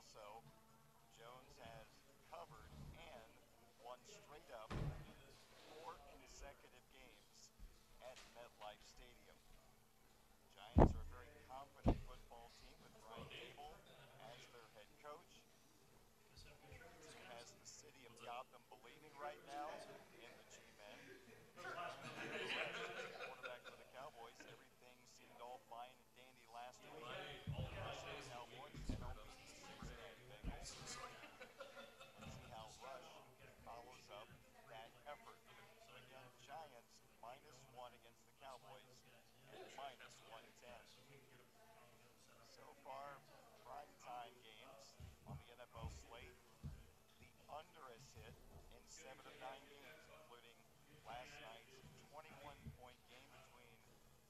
Also, Jones has covered and won straight up four consecutive games at MetLife Stadium. Giants are a very confident football team with Brian Daboll as their head coach who has the city of Gotham believing right now in the G-men. Quarterback for the Cowboys, everything seemed all fine and dandy last week. Rush the Cowboys and don't beat the Cincinnati Bengals. Let's see how Rush follows up that effort. So again, Giants minus one against the Cowboys and minus 110. So far, prime time games on the NFL slate. The under has hit in seven of nine games, including last night's 21-point game between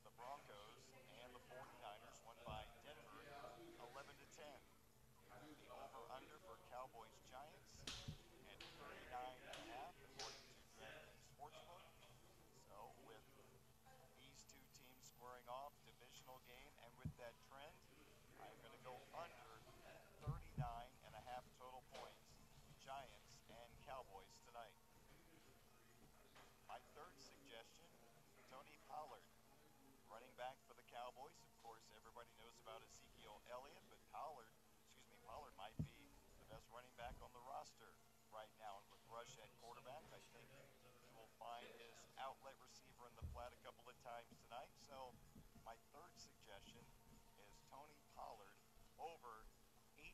the Broncos and the 49ers, won by Denver 11 to 10. The over/under for Cowboys Giants at 39 and a half, according to DraftKings Sportsbook. So with these two teams squaring off, divisional game, and with that trend, I'm going to go under 39 and a half total points. Giants and Cowboys tonight. My third suggestion, Tony Pollard, running back for the Cowboys. Of course, everybody knows about Ezekiel Elliott, but Pollard, excuse me, Pollard might be the best running back on the roster right now. And with Rush at quarterback, I think he will find his outlet receiver in the flat a couple of times tonight. So my third suggestion is Tony Pollard over 18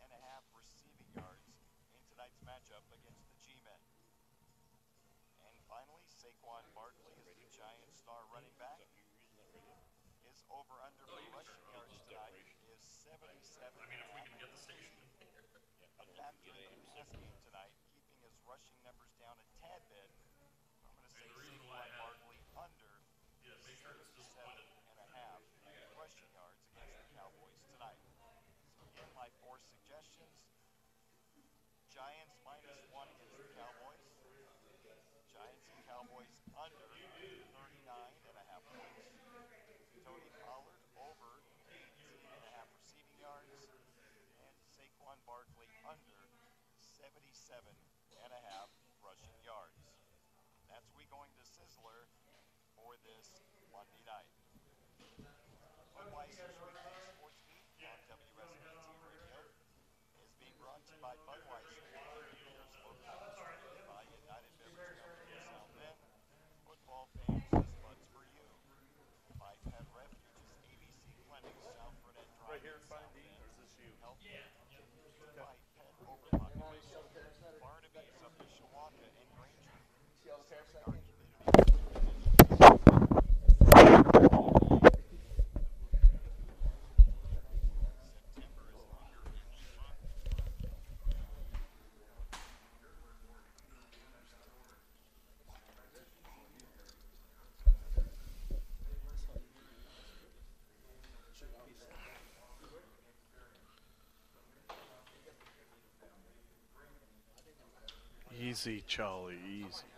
and a half receiving yards in tonight's matchup against the G-men. And finally, Saquon Barkley is the Giants' star running back. His over-under for rushing yards tonight is 77 I mean, if we can get the station. A factor in the pass game tonight, keeping his rushing numbers down a tad bit. I'm going to say Saquon Barkley under 77 and a half rushing yards against the Cowboys tonight. So again, my four suggestions. Giants minus one against the Cowboys. Giants and Cowboys under 39 and a half points. Tony Pollard over 18 and a half receiving yards. And Saquon Barkley under 77 and a half rushing yards. That's we going to Sizzler for this Monday night. Budweiser's weekly sports beat on WSBT Radio is being brought to you by Budweiser. By. Football fans, this Bud's for you. ABC South Burnett Drive. Right here yeah. By Pet Overpopulation. Barnaby's of Mishawaka and Granger. Serving our community. September is longer each month. Easy, Charlie, easy.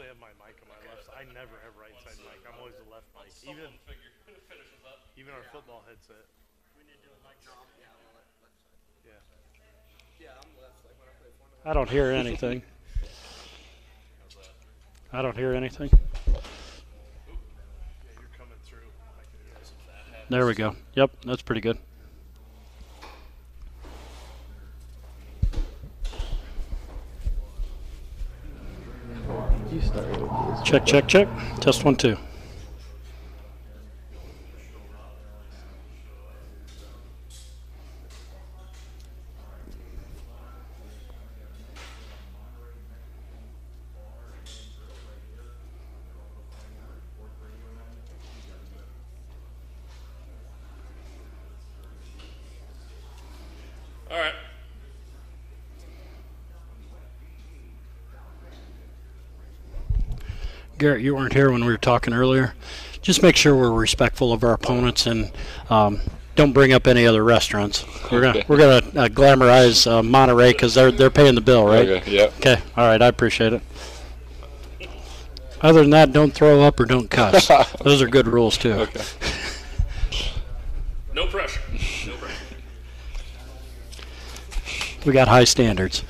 Usually have my mic on my left. side. I never have right side mic. I'm always the left mic. Even even our football headset. Yeah. I don't hear anything. I don't hear anything. Yeah, you're coming through. I can- There we go. Yep, that's pretty good. Check, check, check. Test one, two. All right. Garrett, you weren't here when we were talking earlier. Just make sure we're respectful of our opponents and um, don't bring up any other restaurants. We're gonna we're gonna uh, glamorize uh, Monterey because they're they're paying the bill, right? Okay. Yep. Okay. All right. I appreciate it. Other than that, don't throw up or don't cuss. Those are good rules too. Okay. No pressure. No pressure. We got high standards.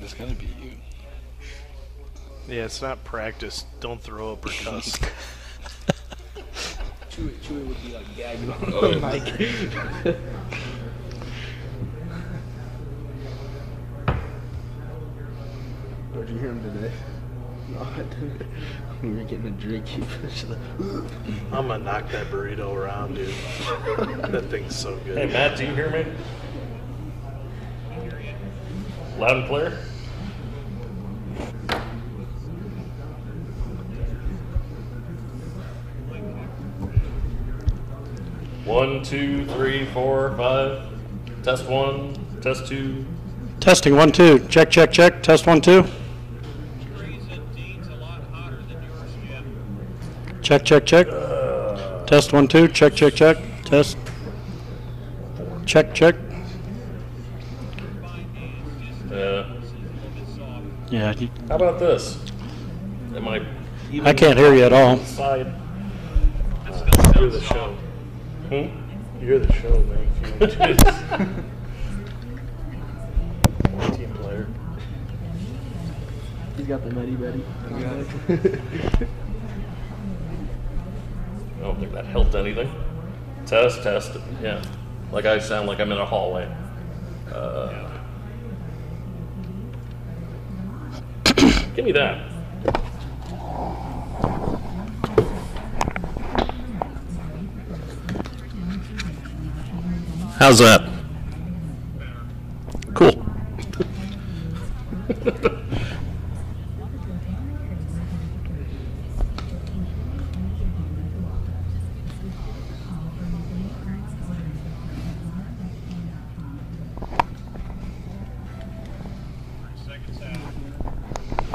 This gotta be you. Yeah, it's not practice. Don't throw up or cuss. Chewy, Chewy would be like gagging on Oh, the yeah. mic. Did you hear him today? No, I didn't. We were getting a drink. He was like, I'm gonna knock that burrito around, dude. that thing's so good. Hey Matt, do you hear me? Loud and clear. One, two, three, four, five. Test one. Test two. Testing one, two. Check, check, check. Test one, two. Check, check, check. Test one, two. Check, check, check. Test. Check, check. Uh, Yeah, you, how about this? Am I? Even I can't hear you at all. Side. You're the show. Hmm? You're the show, man. You want to. Team player. He's got the nutty buddy. I don't think that helped anything. Test, test. Yeah. Like I sound like I'm in a hallway. Uh, give me that. How's that? Cool.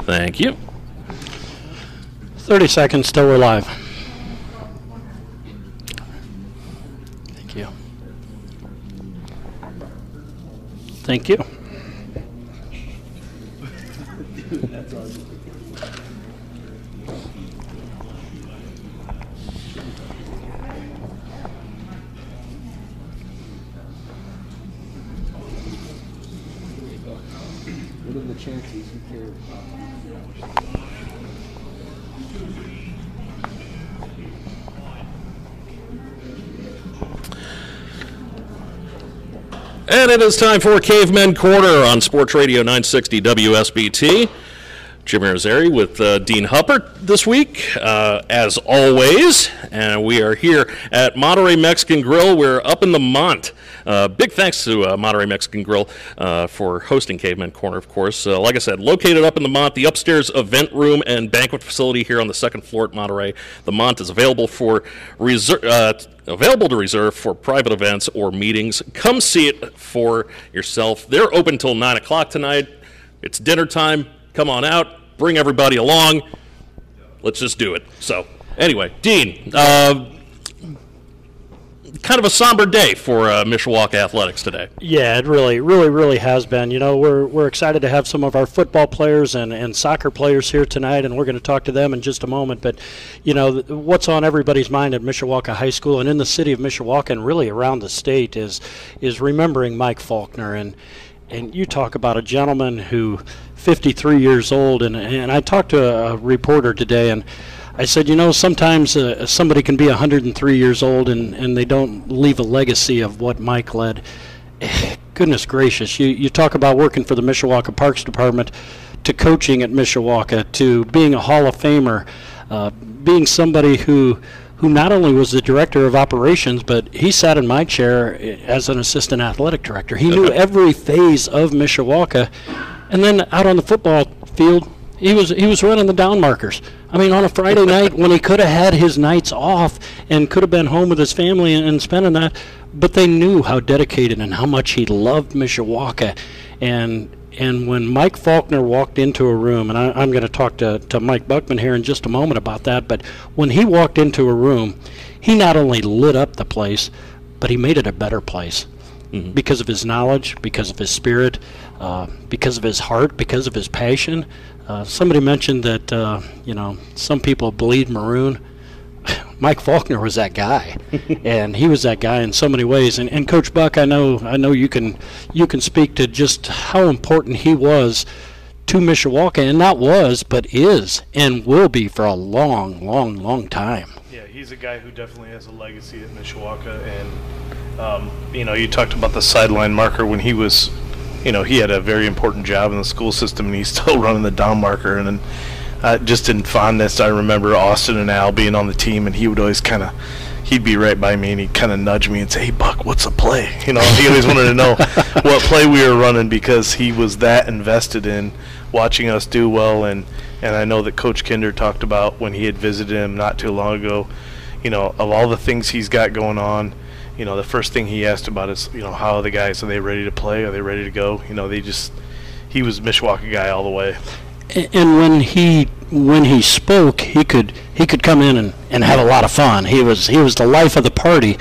Thank you. 30 seconds till we're live. Thank you. Thank you. What are the chances you care? And it is time for Cavemen Corner on Sports Radio 960 WSBT. Jim Arizari with uh, Dean Huppert this week, uh, as always. And we are here at Monterey Mexican Grill. We're up in the Mont. Uh, big thanks to uh, Monterey Mexican Grill uh, for hosting Caveman Corner, of course. Uh, like I said, located up in the Mont, the upstairs event room and banquet facility here on the second floor at Monterey. The Mont is available for reserve. Available to reserve for private events or meetings. Come see it for yourself. They're open till 9 o'clock tonight. It's dinner time. Come on out. Bring everybody along. Let's just do it. So, anyway, Dean, uh, kind of a somber day for uh, Mishawaka athletics today. Yeah, it really, really, really has been. You know, we're, we're excited to have some of our football players and, and soccer players here tonight, and we're going to talk to them in just a moment. But, you know, what's on everybody's mind at Mishawaka High School and in the city of Mishawaka and really around the state is is remembering Mike Faulkner. And, and you talk about a gentleman who, 53 years old, and, and I talked to a, reporter today, and I said, you know, sometimes uh, somebody can be 103 years old and, and they don't leave a legacy of what Mike led. Goodness gracious, you, you talk about working for the Mishawaka Parks Department to coaching at Mishawaka to being a Hall of Famer, uh, being somebody who who not only was the director of operations, but he sat in my chair as an assistant athletic director. He knew every phase of Mishawaka. And then out on the football field, he was he was running the down markers. I mean, on a Friday night when he could have had his nights off and could have been home with his family and, and spending that, but they knew how dedicated and how much he loved Mishawaka, and and when Mike Faulkner walked into a room, and I, I'm going to talk to to Mike Buckman here in just a moment about that, but when he walked into a room, he not only lit up the place, but he made it a better place because of his knowledge, because of his spirit, uh, because of his heart, because of his passion. Uh, somebody mentioned that uh, you know some people bleed maroon. Mike Faulkner was that guy, and he was that guy in so many ways. And, and Coach Buck, I know, I know you can you can speak to just how important he was to Mishawaka, and not was, but is, and will be for a long, long, long time. Yeah, he's a guy who definitely has a legacy at Mishawaka, and um, you know, you talked about the sideline marker when he was, you know, he had a very important job in the school system, and he's still running the down marker. And then, uh, just in fondness, I remember Austin and Al being on the team, and he would always kind of. He'd be right by me and he'd kind of nudge me and say, "Hey, Buck, what's a play?" You know, he always wanted to know what play we were running because he was that invested in watching us do well. And and I know that Coach Kinder talked about when he had visited him not too long ago you know, of all the things he's got going on, you know, the first thing he asked about is, you know, how are the guys? Are they ready to play? Are they ready to go? You know, they just, he was Mishawaka guy all the way. And when he when he spoke, he could he could come in and, and have a lot of fun. He was he was the life of the party.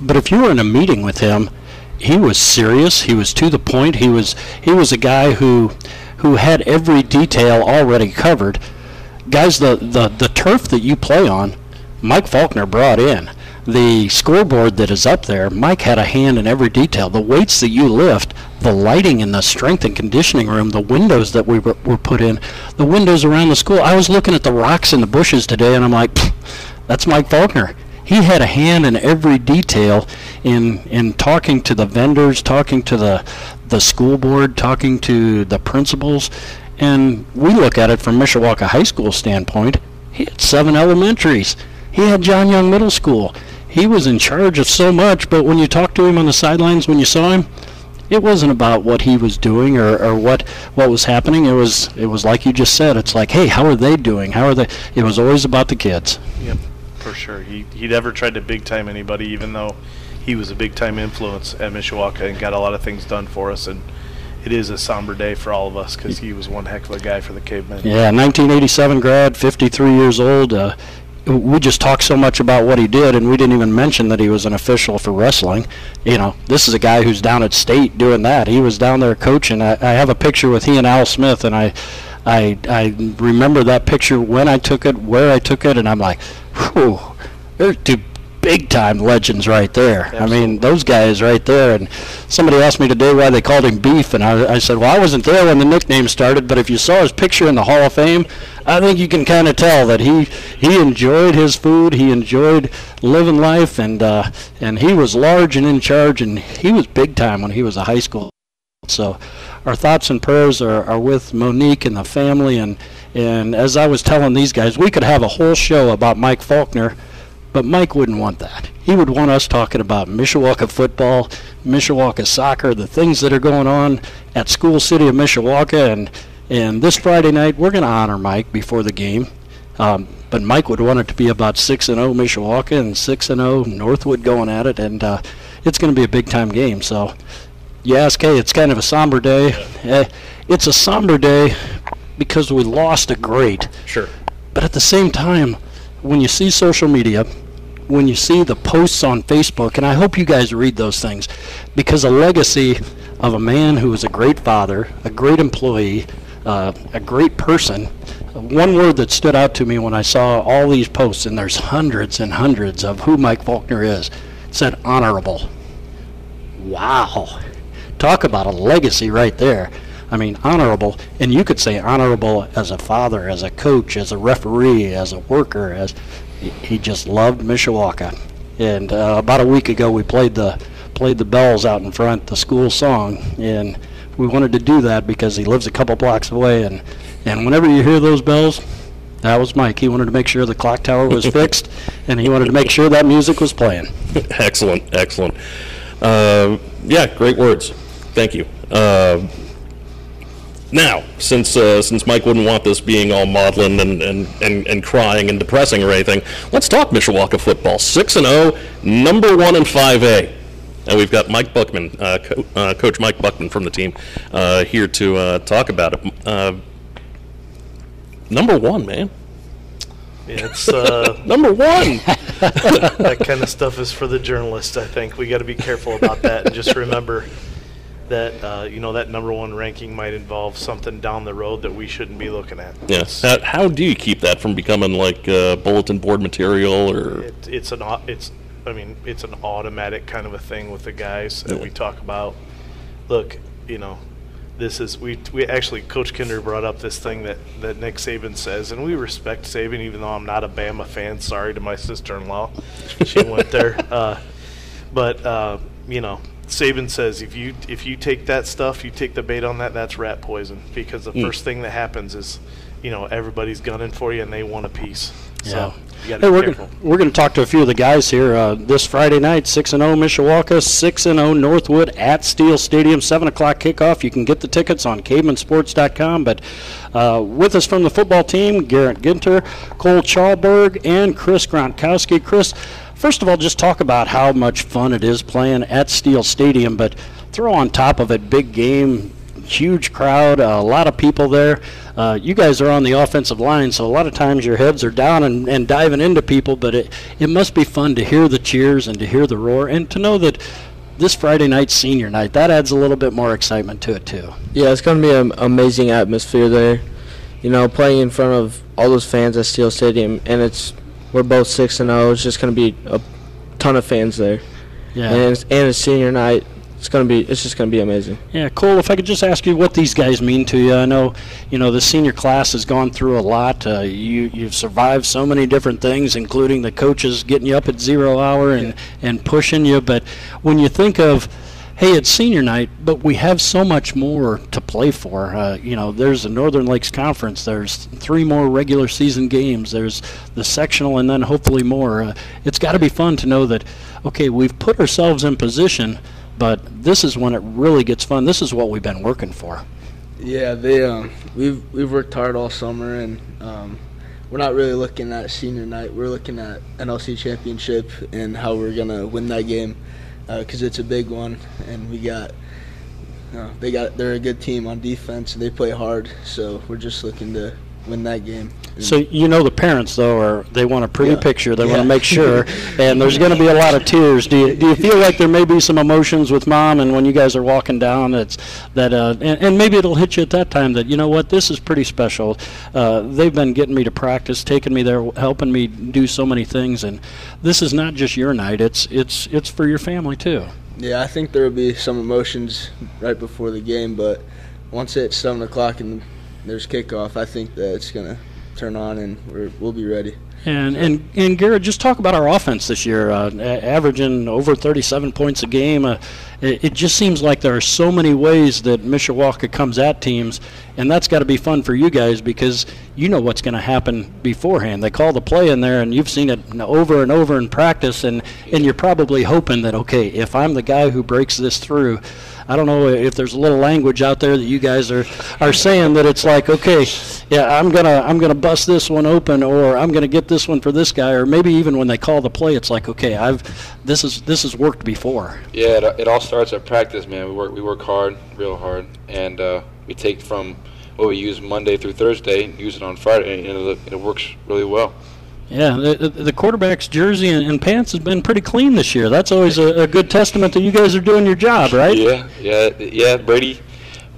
But if you were in a meeting with him, he was serious. He was to the point. He was he was a guy who who had every detail already covered. Guys, the, the, the turf that you play on, Mike Faulkner brought in. The scoreboard that is up there, Mike had a hand in every detail. The weights that you lift, the lighting in the strength and conditioning room, the windows that we were, put in, the windows around the school. I was looking at the rocks in the bushes today, and I'm like, that's Mike Faulkner. He had a hand in every detail in in talking to the vendors, talking to the the school board, talking to the principals, and we look at it from Mishawaka High School standpoint. He had seven elementaries. He had John Young Middle School. He was in charge of so much, but when you talked to him on the sidelines, when you saw him, it wasn't about what he was doing or, or what what was happening. It was it was like you just said. It's like, hey, how are they doing? How are they? It was always about the kids. Yep, for sure. He he never tried to big time anybody, even though he was a big time influence at Mishawaka and got a lot of things done for us. And it is a somber day for all of us because he was one heck of a guy for the cavemen. Yeah, 1987 grad, 53 years old. Uh, we just talked so much about what he did, and we didn't even mention that he was an official for wrestling. You know, this is a guy who's down at state doing that. He was down there coaching. I, I have a picture with he and Al Smith, and I, I, I remember that picture when I took it, where I took it, and I'm like, whew, two big time legends right there. I mean, those guys right there. And somebody asked me today why they called him Beef, and I, I said, well, I wasn't there when the nickname started, but if you saw his picture in the Hall of Fame, I think you can kind of tell that he he enjoyed his food, he enjoyed living life, and uh, and he was large and in charge, and he was big time when he was a high school. So our thoughts and prayers are, are with Monique and the family. And, and as I was telling these guys, we could have a whole show about Mike Faulkner, but Mike wouldn't want that. He would want us talking about Mishawaka football, Mishawaka soccer, the things that are going on at School City of Mishawaka. And, and this Friday night, we're going to honor Mike before the game. Um, but Mike would want it to be about 6 and 0 Mishawaka and 6 and 0 Northwood going at it. And uh, it's going to be a big time game. So you ask, hey, it's kind of a somber day. Eh, it's a somber day because we lost a great. Sure. But at the same time, when you see social media, when you see the posts on Facebook, and I hope you guys read those things, because a legacy of a man who was a great father, a great employee, uh, a great person. One word that stood out to me when I saw all these posts, and there's hundreds and hundreds of who Mike Faulkner is, said honorable. Wow. Talk about a legacy right there. I mean, honorable, and you could say honorable as a father, as a coach, as a referee, as a worker, as he just loved Mishawaka. And uh, about a week ago, we played the played the bells out in front, the school song, and we wanted to do that because he lives a couple blocks away. And and whenever you hear those bells, that was Mike. He wanted to make sure the clock tower was fixed, and he wanted to make sure that music was playing. excellent, excellent. Uh, yeah, great words. Thank you. Uh, now, since uh, since Mike wouldn't want this being all maudlin and, and, and, and crying and depressing or anything, let's talk Mishawaka football. Six and zero, number one in five A, and we've got Mike Buckman, uh, co- uh, Coach Mike Buckman from the team, uh, here to uh, talk about it. Uh, number one, man. Yeah, it's uh, Number one. that kind of stuff is for the journalist. I think we got to be careful about that and just remember that uh, you know that number one ranking might involve something down the road that we shouldn't be looking at. yes. How, how do you keep that from becoming like uh, bulletin board material or? It, it's an au- it's I mean it's an automatic kind of a thing with the guys that we talk about. Look, you know, this is we we actually Coach Kinder brought up this thing that that Nick Saban says, and we respect Saban even though I'm not a Bama fan. Sorry to my sister-in-law, she went there, uh, but uh, you know. Saban says if you if you take that stuff, you take the bait on that, that's rat poison because the first thing that happens is, you know, everybody's gunning for you and they want a piece. So you Hey, we're careful. gonna, we're going to talk to a few of the guys here uh, this Friday night. Six and zero Mishawaka, six and zero Northwood at Steel Stadium. Seven o'clock kickoff. You can get the tickets on CavemanSports.com. But uh, with us from the football team, Garrett Ginter, Cole Chalberg, and Chris Gronkowski. Chris, first of all, just talk about how much fun it is playing at Steel Stadium. But throw on top of it, big game, huge crowd, a lot of people there. Uh, you guys are on the offensive line, so a lot of times your heads are down and, and diving into people, but it, it must be fun to hear the cheers and to hear the roar and to know that this Friday night, senior night, that adds a little bit more excitement to it, too. Yeah, it's going to be an amazing atmosphere there. You know, playing in front of all those fans at Steel Stadium, and it's we're both six and zero. It's just going to be a ton of fans there, Yeah. and it's, and it's senior night. It's going to be it's just going to be amazing. Yeah, Cole, if I could just ask you what these guys mean to you. I know, you know, the senior class has gone through a lot. Uh, you, you've survived so many different things, including the coaches getting you up at zero hour and, and pushing you. But when you think of, hey, it's senior night, but we have so much more to play for. Uh, you know, there's the Northern Lakes Conference. There's three more regular season games. There's the sectional, and then hopefully more. Uh, it's got to be fun to know that, okay, we've put ourselves in position – but this is when it really gets fun. This is what we've been working for. Yeah, they um, we've we've worked hard all summer, and um, we're not really looking at senior night. We're looking at NLC championship and how we're gonna win that game because it's a big one, and we got. Uh, they got they're a good team on defense and they play hard so we're just looking to win that game So you know the parents though are they want a pretty Yeah. picture. They want to make sure, and there's going to be a lot of tears. Do you do you feel like there may be some emotions with mom and when you guys are walking down? That's that, uh, and, and maybe it'll hit you at that time that you know what this is pretty special. Uh, they've been getting me to practice, taking me there, helping me do so many things, and this is not just your night. It's it's it's for your family too. Yeah, I think there will be some emotions right before the game, but once it's seven o'clock and there's kickoff, I think that it's gonna turn on and we're, we'll be ready. And and and Garrett, just talk about our offense this year, uh, a- averaging over 37 points a game. Uh, it, it just seems like there are so many ways that Mishawaka comes at teams, and that's got to be fun for you guys because you know what's going to happen beforehand. They call the play in there, and you've seen it over and over in practice, and and you're probably hoping that okay, if I'm the guy who breaks this through. I don't know if there's a little language out there that you guys are, are saying that it's like, okay, yeah, I'm gonna I'm gonna bust this one open, or I'm gonna get this one for this guy, or maybe even when they call the play, it's like, okay, I've this is this has worked before. Yeah, it, it all starts at practice, man. We work we work hard, real hard, and uh, we take from what we use Monday through Thursday, use it on Friday, and it, it works really well. Yeah, the, the quarterback's jersey and, and pants has been pretty clean this year. That's always a, a good testament that you guys are doing your job, right? Yeah, yeah, yeah. Brady,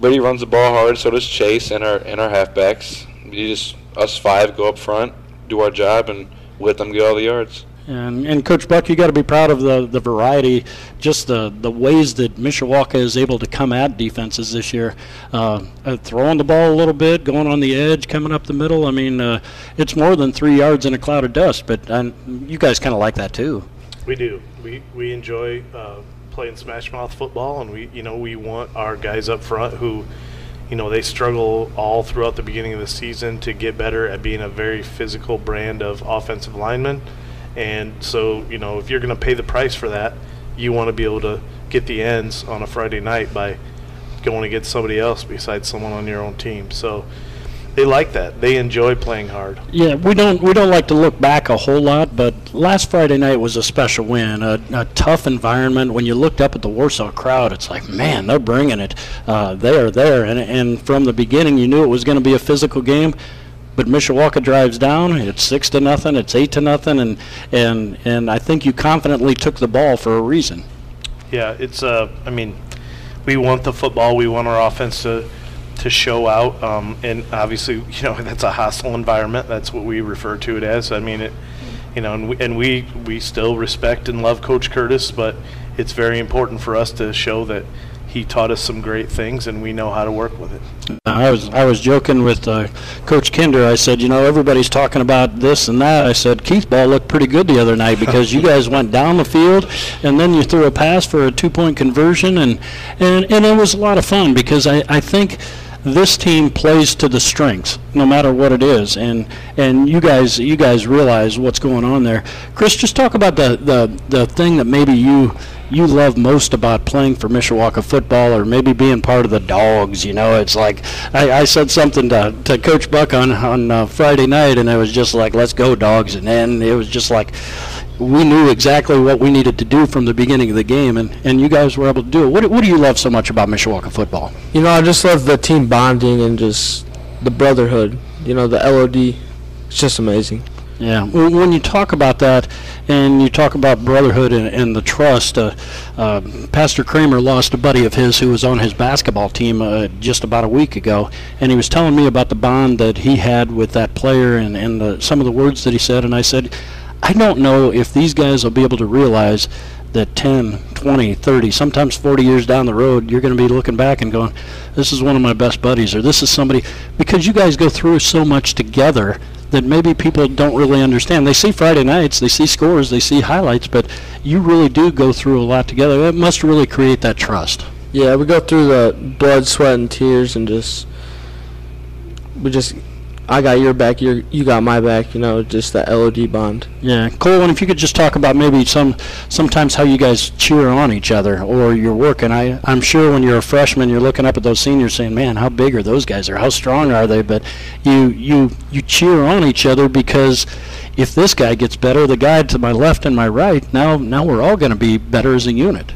Brady runs the ball hard. So does Chase and our and our halfbacks. You just us five go up front, do our job, and let them get all the yards. And, and Coach Buck, you got to be proud of the, the variety, just the, the ways that Mishawaka is able to come at defenses this year. Uh, uh, throwing the ball a little bit, going on the edge, coming up the middle. I mean, uh, it's more than three yards in a cloud of dust, but uh, you guys kind of like that too. We do. We we enjoy uh, playing smash mouth football, and we you know we want our guys up front who, you know, they struggle all throughout the beginning of the season to get better at being a very physical brand of offensive lineman, and so you know if you're going to pay the price for that, you want to be able to get the ends on a Friday night by going against somebody else besides someone on your own team. So. They like that. They enjoy playing hard. Yeah, we don't we don't like to look back a whole lot, but last Friday night was a special win, a, a tough environment. When you looked up at the Warsaw crowd, it's like, man, they're bringing it. Uh, they are there, and and from the beginning, you knew it was going to be a physical game. But Mishawaka drives down. It's six to nothing. It's eight to nothing, and and and I think you confidently took the ball for a reason. Yeah, it's uh, I mean, we want the football. We want our offense to to show out, um, and obviously, you know, that's a hostile environment. That's what we refer to it as. I mean, it, you know, and we, and we we still respect and love Coach Curtis, but it's very important for us to show that he taught us some great things, and we know how to work with it. I was I was joking with uh, Coach Kinder. I said, you know, everybody's talking about this and that. I said, Keith Ball looked pretty good the other night because you guys went down the field, and then you threw a pass for a two-point conversion, and and and it was a lot of fun because I I think this team plays to the strengths, no matter what it is, and and you guys you guys realize what's going on there. Chris, just talk about the the, the thing that maybe you you love most about playing for Mishawaka football, or maybe being part of the Dogs. You know, it's like I, I said something to, to Coach Buck on on uh, Friday night, and it was just like, "Let's go, Dogs!" And then it was just like we knew exactly what we needed to do from the beginning of the game, and, and you guys were able to do it. What, what do you love so much about Mishawaka football? You know, I just love the team bonding and just the brotherhood. You know, the LOD. It's just amazing. Yeah. When you talk about that, and you talk about brotherhood and, and the trust, uh, uh, Pastor Kramer lost a buddy of his who was on his basketball team uh, just about a week ago, and he was telling me about the bond that he had with that player and, and the, some of the words that he said, and I said, I don't know if these guys will be able to realize that 10, 20, 30, sometimes 40 years down the road, you're going to be looking back and going, this is one of my best buddies, or this is somebody, because you guys go through so much together that maybe people don't really understand. They see Friday nights, they see scores, they see highlights, but you really do go through a lot together. That must really create that trust. Yeah, we go through the blood, sweat, and tears, and just we just I got your back, you you got my back. You know, just that LOD bond. Yeah, Cole, and if you could just talk about maybe some sometimes how you guys cheer on each other or you're working. I I'm sure when you're a freshman, you're looking up at those seniors saying, "Man, how big are those guys? Or how strong are they?" But you you you cheer on each other because if this guy gets better, the guy to my left and my right, now now we're all going to be better as a unit.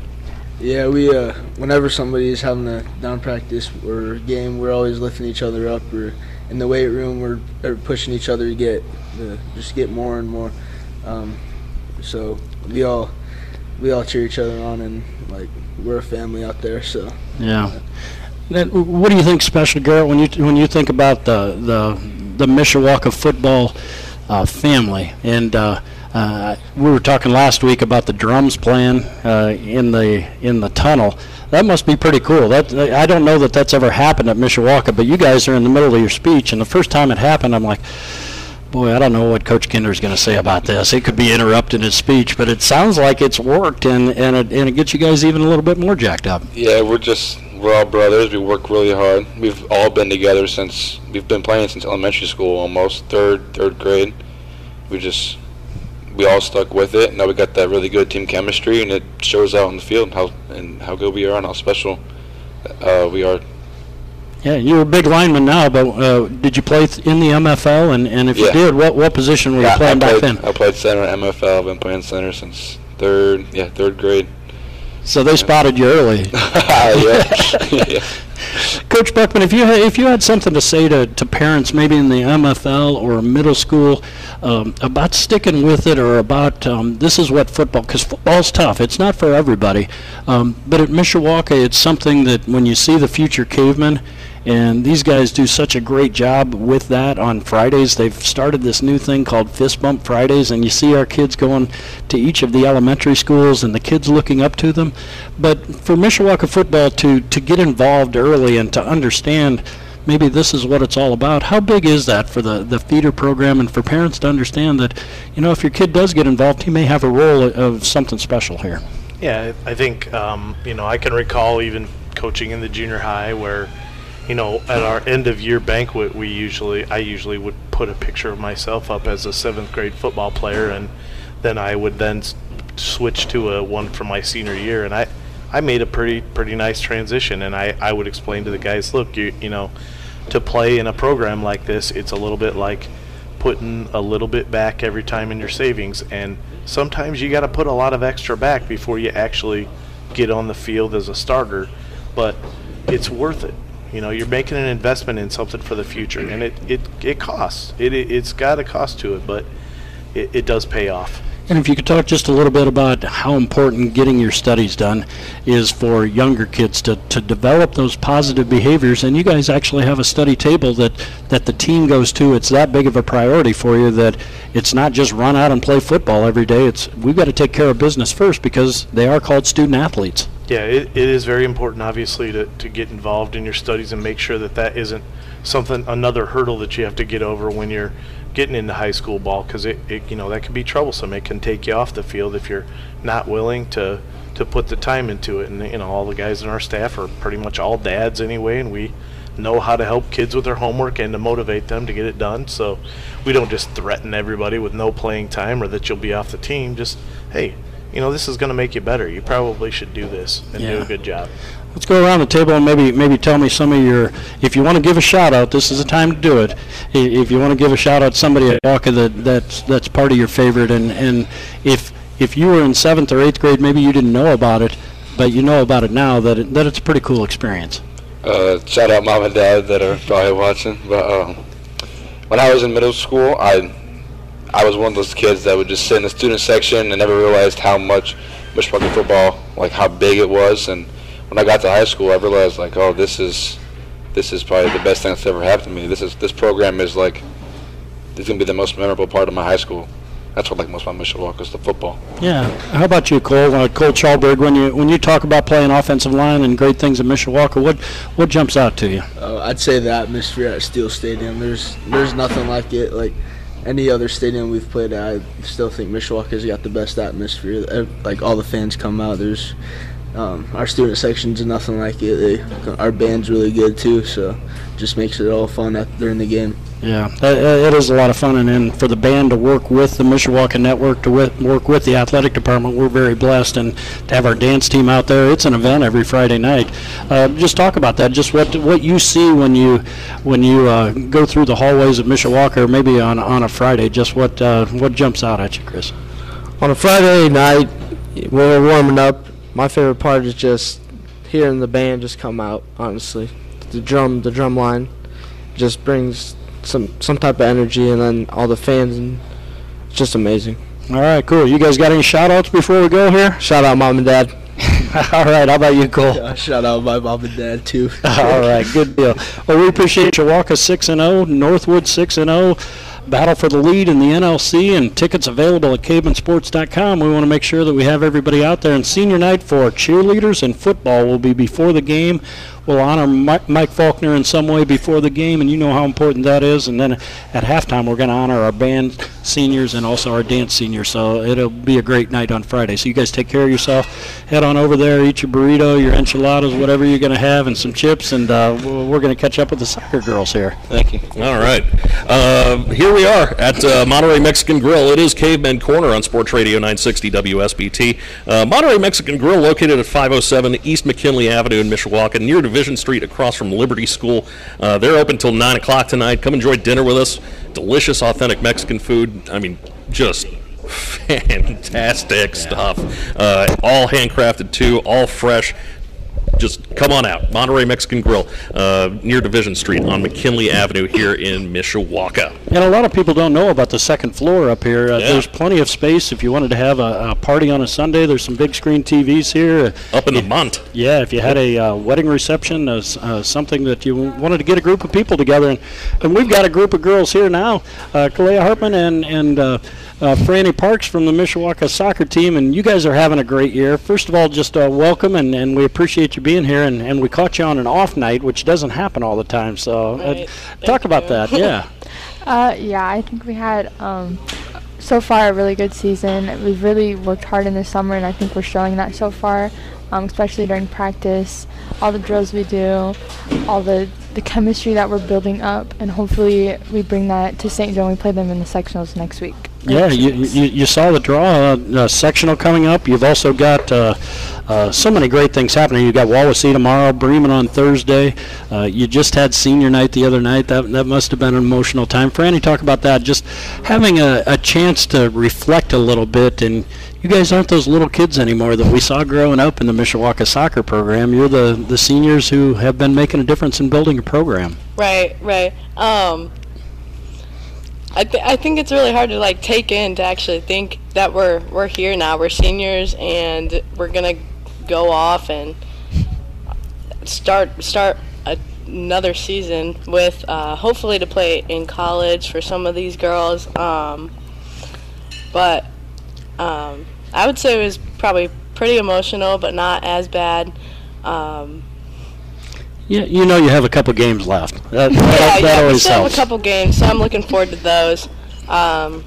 Yeah, we uh, whenever somebody is having a down practice or game, we're always lifting each other up. Or in the weight room, we're, we're pushing each other to get uh, just get more and more. Um, so we all we all cheer each other on, and like we're a family out there. So Yeah. Then, what do you think, special Garrett, when you when you think about the the the Mishawaka football uh, family? And uh, uh, we were talking last week about the drums playing uh, in the in the tunnel. That must be pretty cool. That I don't know that that's ever happened at Mishawaka, but you guys are in the middle of your speech, and the first time it happened, I'm like. Boy, I don't know what Coach Kinder's going to say about this. It could be interrupting his speech, but it sounds like it's worked, and and it, and it gets you guys even a little bit more jacked up. Yeah, we're just we're all brothers. We work really hard. We've all been together since we've been playing since elementary school, almost third third grade. We just we all stuck with it. Now we got that really good team chemistry, and it shows out on the field how and how good we are and how special uh, we are. Yeah, you're a big lineman now, but uh, did you play th- in the MFL? And, and if you did, what what position were you Yeah, I playing back then? I played center at MFL. I've been playing center since third yeah third grade. So they spotted you early. yeah. Coach Buckman, if you had, if you had something to say to, to parents, maybe in the MFL or middle school, um, about sticking with it or about um, this is what football, because football's tough. It's not for everybody. Um, but at Mishawaka, it's something that when you see the future cavemen, and these guys do such a great job with that on Fridays. They've started this new thing called Fist Bump Fridays, and you see our kids going to each of the elementary schools and the kids looking up to them. But for Mishawaka football to, to get involved early and to understand maybe this is what it's all about, how big is that for the, the feeder program and for parents to understand that, you know, if your kid does get involved, he may have a role of something special here? Yeah, I think um, you know I can recall even coaching in the junior high where you know at our end of year banquet we usually I usually would put a picture of myself up as a seventh grade football player and then I would then s- switch to a one from my senior year and I I made a pretty pretty nice transition and I, I would explain to the guys look you you know to play in a program like this it's a little bit like putting a little bit back every time in your savings and sometimes you got to put a lot of extra back before you actually get on the field as a starter but it's worth it you know you're making an investment in something for the future and it it, it costs it, it it's got a cost to it but it, it does pay off And if you could talk just a little bit about how important getting your studies done is for younger kids to, to develop those positive behaviors. And you guys actually have a study table that, that the team goes to. It's that big of a priority for you that it's not just run out and play football every day. It's we've got to take care of business first because they are called student athletes. Yeah, it, it is very important, obviously, to, to get involved in your studies and make sure that that isn't something another hurdle that you have to get over when you're getting into high school ball, because it, it you know that can be troublesome. It can take you off the field if you're not willing to to put the time into it. And you know, all the guys in our staff are pretty much all dads anyway, and we know how to help kids with their homework and to motivate them to get it done. So we don't just threaten everybody with no playing time or that you'll be off the team. Just hey. You know this is going to make you better. You probably should do this and do a good job. Let's go around the table and maybe maybe tell me some of your. If you want to give a shout out, this is the time to do it. If you want to give a shout out somebody at Walker that that's that's part of your favorite, and and if if you were in seventh or eighth grade, maybe you didn't know about it, but you know about it now. That it, that it's a pretty cool experience. Uh, shout out mom and dad that are probably watching. But um, when I was in middle school, I I was one of those kids that would just sit in the student section and never realized how much Mishawaka football, like how big it was. And when I got to high school, I realized like, oh, this is this is probably the best thing that's ever happened to me. This is this program is like this is gonna be the most memorable part of my high school. That's what I like most of about Mishawaka is the football. Yeah. How about you, Cole? Uh, Cole Chalberg, when you when you talk about playing offensive line and great things at Mishawaka, what what jumps out to you? Uh, I'd say the atmosphere at Steel Stadium. There's there's nothing like it. Like any other stadium we've played at, I still think Mishawaka's got the best atmosphere. Like all the fans come out. There's um, our student section's are nothing like it. They, our band's really good too, so just makes it all fun at, during the game. Yeah, uh, it is a lot of fun, and, and for the band to work with the Mishawaka Network, to work with the athletic department, we're very blessed, and to have our dance team out there, it's an event every Friday night. Uh, just talk about that, just what what you see when you when you uh, go through the hallways of Mishawaka, or maybe on on a Friday, just what uh, what jumps out at you, Chris? On a Friday night, when we're warming up, my favorite part is just hearing the band just come out. Honestly, the drum, the drum line, just brings some some type of energy, and then all the fans, and it's just amazing. All right, cool. You guys got any shout-outs before we go here? Shout out mom and dad. All right, how about you, Cole? Uh, shout out my mom and dad too. All right, good deal. Well, we appreciate Chihuahua 6 and 0, Northwood 6 and 0. Battle for the lead in the NLC and tickets available at cavemansports.com. We want to make sure that we have everybody out there. And senior night for cheerleaders and football will be before the game. We'll honor Mike, Faulkner in some way before the game, and you know how important that is. And then at halftime, we're going to honor our band seniors and also our dance seniors. So it'll be a great night on Friday. So you guys take care of yourself. Head on over there, eat your burrito, your enchiladas, whatever you're going to have, and some chips. And uh, we're we're going to catch up with the soccer girls here. Thank you. All right. Uh, here we are at uh, Monterey Mexican Grill. It is Caveman Corner on Sports Radio 960 WSBT. Uh, Monterey Mexican Grill, located at 507 East McKinley Avenue in Mishawaka, near Division Street, across from Liberty School. Uh, they're open till 9 o'clock tonight. Come enjoy dinner with us. Delicious, authentic Mexican food. I mean, just fantastic stuff. Uh, all handcrafted, too, all fresh just come on out. Monterey Mexican Grill, uh, near Division Street on McKinley Avenue here in Mishawaka. And a lot of people don't know about the second floor up here. Uh, Yeah. There's plenty of space if you wanted to have a, a party on a Sunday. There's some big screen TVs here. Up in the Mont. Yeah, if you had a uh, wedding reception, uh, uh, something that you wanted to get a group of people together, and, and we've got a group of girls here now, uh, Kalea Hartman and and uh, uh, Franny Parks from the Mishawaka soccer team, and you guys are having a great year. First of all, just uh, welcome, and, and we appreciate you being here, and, and we caught you on an off night, which doesn't happen all the time. So, uh, Right. talk Thank about that. Yeah. Uh, yeah, I think we had um, so far a really good season. We've really worked hard in the summer, and I think we're showing that so far, um, especially during practice. All the drills we do, all the the chemistry that we're building up, and hopefully we bring that to St. Joe when we play them in the sectionals next week. Yeah, you, you, you saw the draw, uh, uh, sectional coming up. You've also got uh, uh, so many great things happening. You've got Wawasee tomorrow, Bremen on Thursday. Uh, you just had senior night the other night. That, that must have been an emotional time. Franny, talk about that. Just having a, a chance to reflect a little bit. And you guys aren't those little kids anymore that we saw growing up in the Mishawaka soccer program. You're the, the seniors who have been making a difference in building a program. Right, right. Um, I, th- I think it's really hard to like take in to actually think that we're we're here now. We're seniors and we're gonna go off and start start another season with uh, hopefully to play in college for some of these girls. Um, but um, I would say it was probably pretty emotional, but not as bad. Um, Yeah, you know you have a couple games left. That, that, yeah, that yeah, we always still have a couple games, so I'm looking forward to those. Um,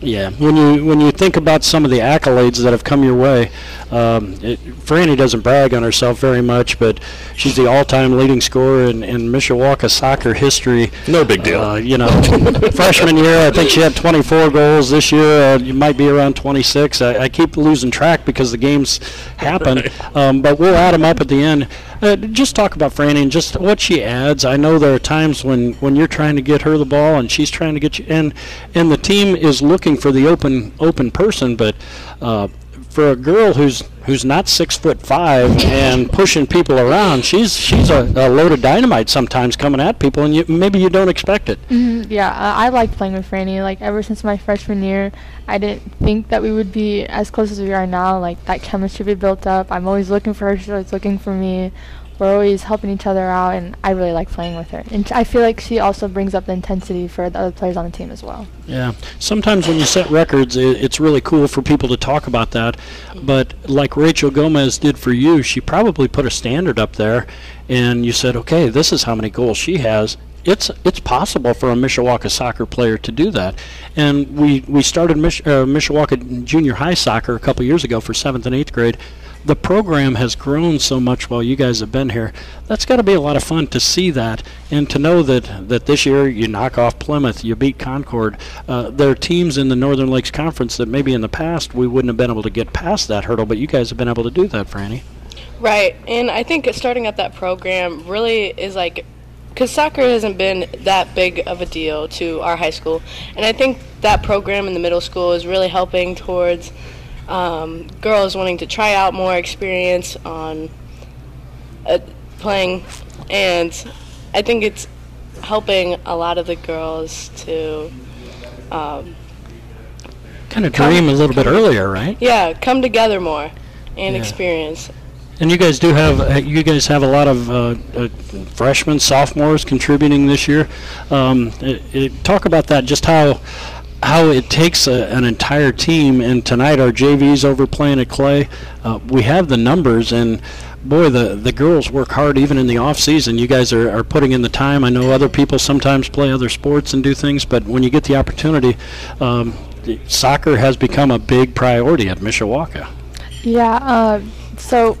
Yeah, when you when you think about some of the accolades that have come your way, um, it, Franny doesn't brag on herself very much, but she's the all-time leading scorer in, in Mishawaka soccer history. No big deal. Uh, you know, freshman year, I think she had 24 goals. This year, uh, you might be around 26. I, I keep losing track because the games happen, um, but we'll add them up at the end. Uh, just talk about Franny and just what she adds. I know there are times when, when you're trying to get her the ball and she's trying to get you, and and the team is looking for the open open person, but. Uh, for a girl who's who's not six foot five and pushing people around, she's she's a, a load of dynamite sometimes coming at people, and you, maybe you don't expect it. hmm Yeah, I like playing with Franny. Like ever since my freshman year, I didn't think that we would be as close as we are now. Like that chemistry we built up. I'm always looking for her. She's always looking for me. We're always helping each other out, and I really like playing with her. And I feel like she also brings up the intensity for the other players on the team as well. Yeah. Sometimes when you set records, i it's really cool for people to talk about that. But like Rachel Gomez did for you, she probably put a standard up there, and you said, okay, this is how many goals she has. It's it's possible for a Mishawaka soccer player to do that, and we we started Mish, uh, Mishawaka junior high soccer a couple years ago for seventh and eighth grade. The program has grown so much while you guys have been here. That's got to be a lot of fun to see that and to know that that this year you knock off Plymouth, you beat Concord. Uh, there are teams in the Northern Lakes Conference that maybe in the past we wouldn't have been able to get past that hurdle, but you guys have been able to do that, Franny. right, and I think starting up that program really is like, because soccer hasn't been that big of a deal to our high school, and I think that program in the middle school is really helping towards um, girls wanting to try out more experience on uh, playing, and I think it's helping a lot of the girls to. Um, Kind of Come- dream a little bit earlier, right? yeah, come together more and Yeah. experience. And you guys do have uh, you guys have a lot of uh, uh, freshmen, sophomores contributing this year. Um, it, it, talk about that, just how how it takes a, an entire team. And tonight our JVs over playing at Clay. Uh, we have the numbers, and boy, the the girls work hard even in the off season. You guys are, are putting in the time. I know other people sometimes play other sports and do things, but when you get the opportunity, um, soccer has become a big priority at Mishawaka. Yeah, uh, so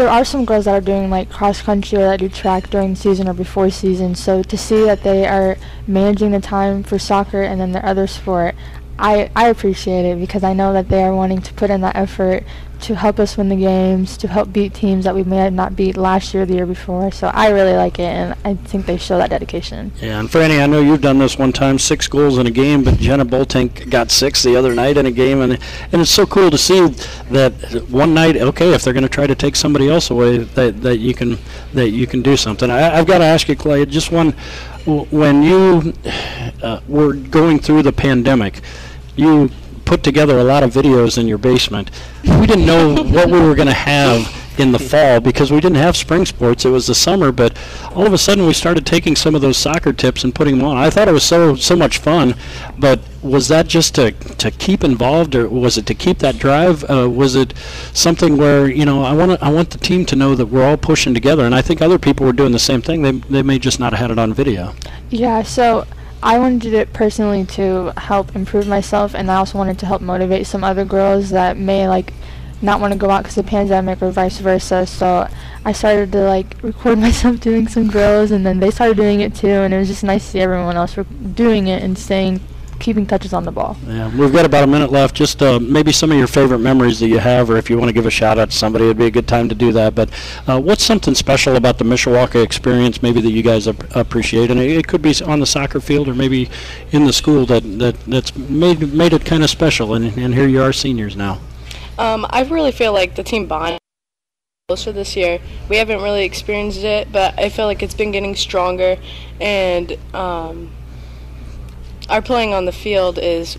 there are some girls that are doing like cross country or that do track during season or before season. So to see that they are managing the time for soccer and then their other sport, I, I appreciate it because I know that they are wanting to put in that effort to help us win the games, to help beat teams that we may have not beat last year or the year before. So I really like it, and I think they show that dedication. Yeah, and Franny, I know you've done this one time, six goals in a game, but Jenna Boltink got six the other night in a game, and and it's so cool to see that one night, okay, if they're going to try to take somebody else away, that, that you can that you can do something. I, I've got to ask you, Clay, just one, when you uh, were going through the pandemic, you put together a lot of videos in your basement. We didn't know what we were going to have in the fall because we didn't have spring sports. It was the summer, but all of a sudden we started taking some of those soccer tips and putting them on. I thought it was so so much fun, but was that just to to keep involved, or was it to keep that drive? Uh, was it something where you know I want I want the team to know that we're all pushing together, and I think other people were doing the same thing. They they may just not have had it on video. Yeah, so I wanted it personally to help improve myself, and I also wanted to help motivate some other girls that may like not want to go out because of the pandemic or vice versa. So I started to like record myself doing some drills, and then they started doing it too, and it was just nice to see everyone else doing it and staying, keeping touches on the ball. Yeah, we've got about a minute left. Just uh, maybe some of your favorite memories that you have, or if you want to give a shout out to somebody, it'd be a good time to do that. But uh, what's something special about the Mishawaka experience, maybe that you guys ap- appreciate, and it, it could be on the soccer field or maybe in the school that, that that's made made it kind of special. And, and here you are, seniors now. Um, I really feel like the team bond closer this year. We haven't really experienced it, but I feel like it's been getting stronger, and um, our playing on the field is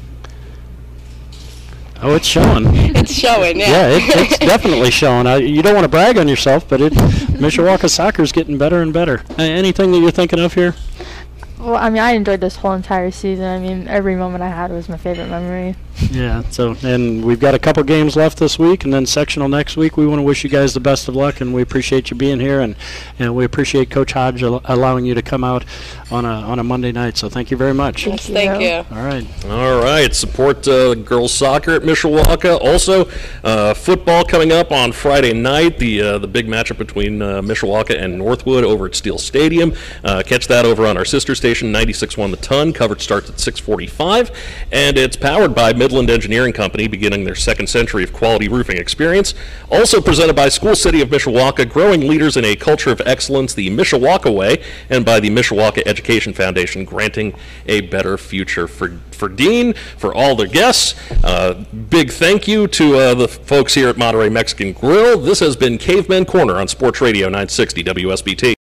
Oh, it's showing. it's showing. Yeah, Yeah, it, it's definitely showing. I, you don't want to brag on yourself, but it Mishawaka soccer is getting better and better. Uh, anything that you're thinking of here? Well, I mean, I enjoyed this whole entire season. I mean, every moment I had was my favorite memory. Yeah. So, and we've got a couple games left this week, and then sectional next week. We want to wish you guys the best of luck, and we appreciate you being here, and and we appreciate Coach Hodge al- allowing you to come out on a on a Monday night. So, thank you very much. Yes, thank you. All right. All right, support uh, girls soccer at Mishawaka. Also, uh, football coming up on Friday night. The uh, the big matchup between uh, Mishawaka and Northwood over at Steel Stadium. Uh, catch that over on our sister station, 96.1 The Ton. Coverage starts at 6:45, and it's powered by Midland Engineering Company, beginning their second century of quality roofing experience. Also presented by School City of Mishawaka, growing leaders in a culture of excellence, the Mishawaka Way, and by the Mishawaka Education Foundation, granting a better future for for Dean, for all their guests. Uh, big thank you to uh, the folks here at Monterey Mexican Grill. This has been Caveman Corner on Sports Radio 960 WSBT.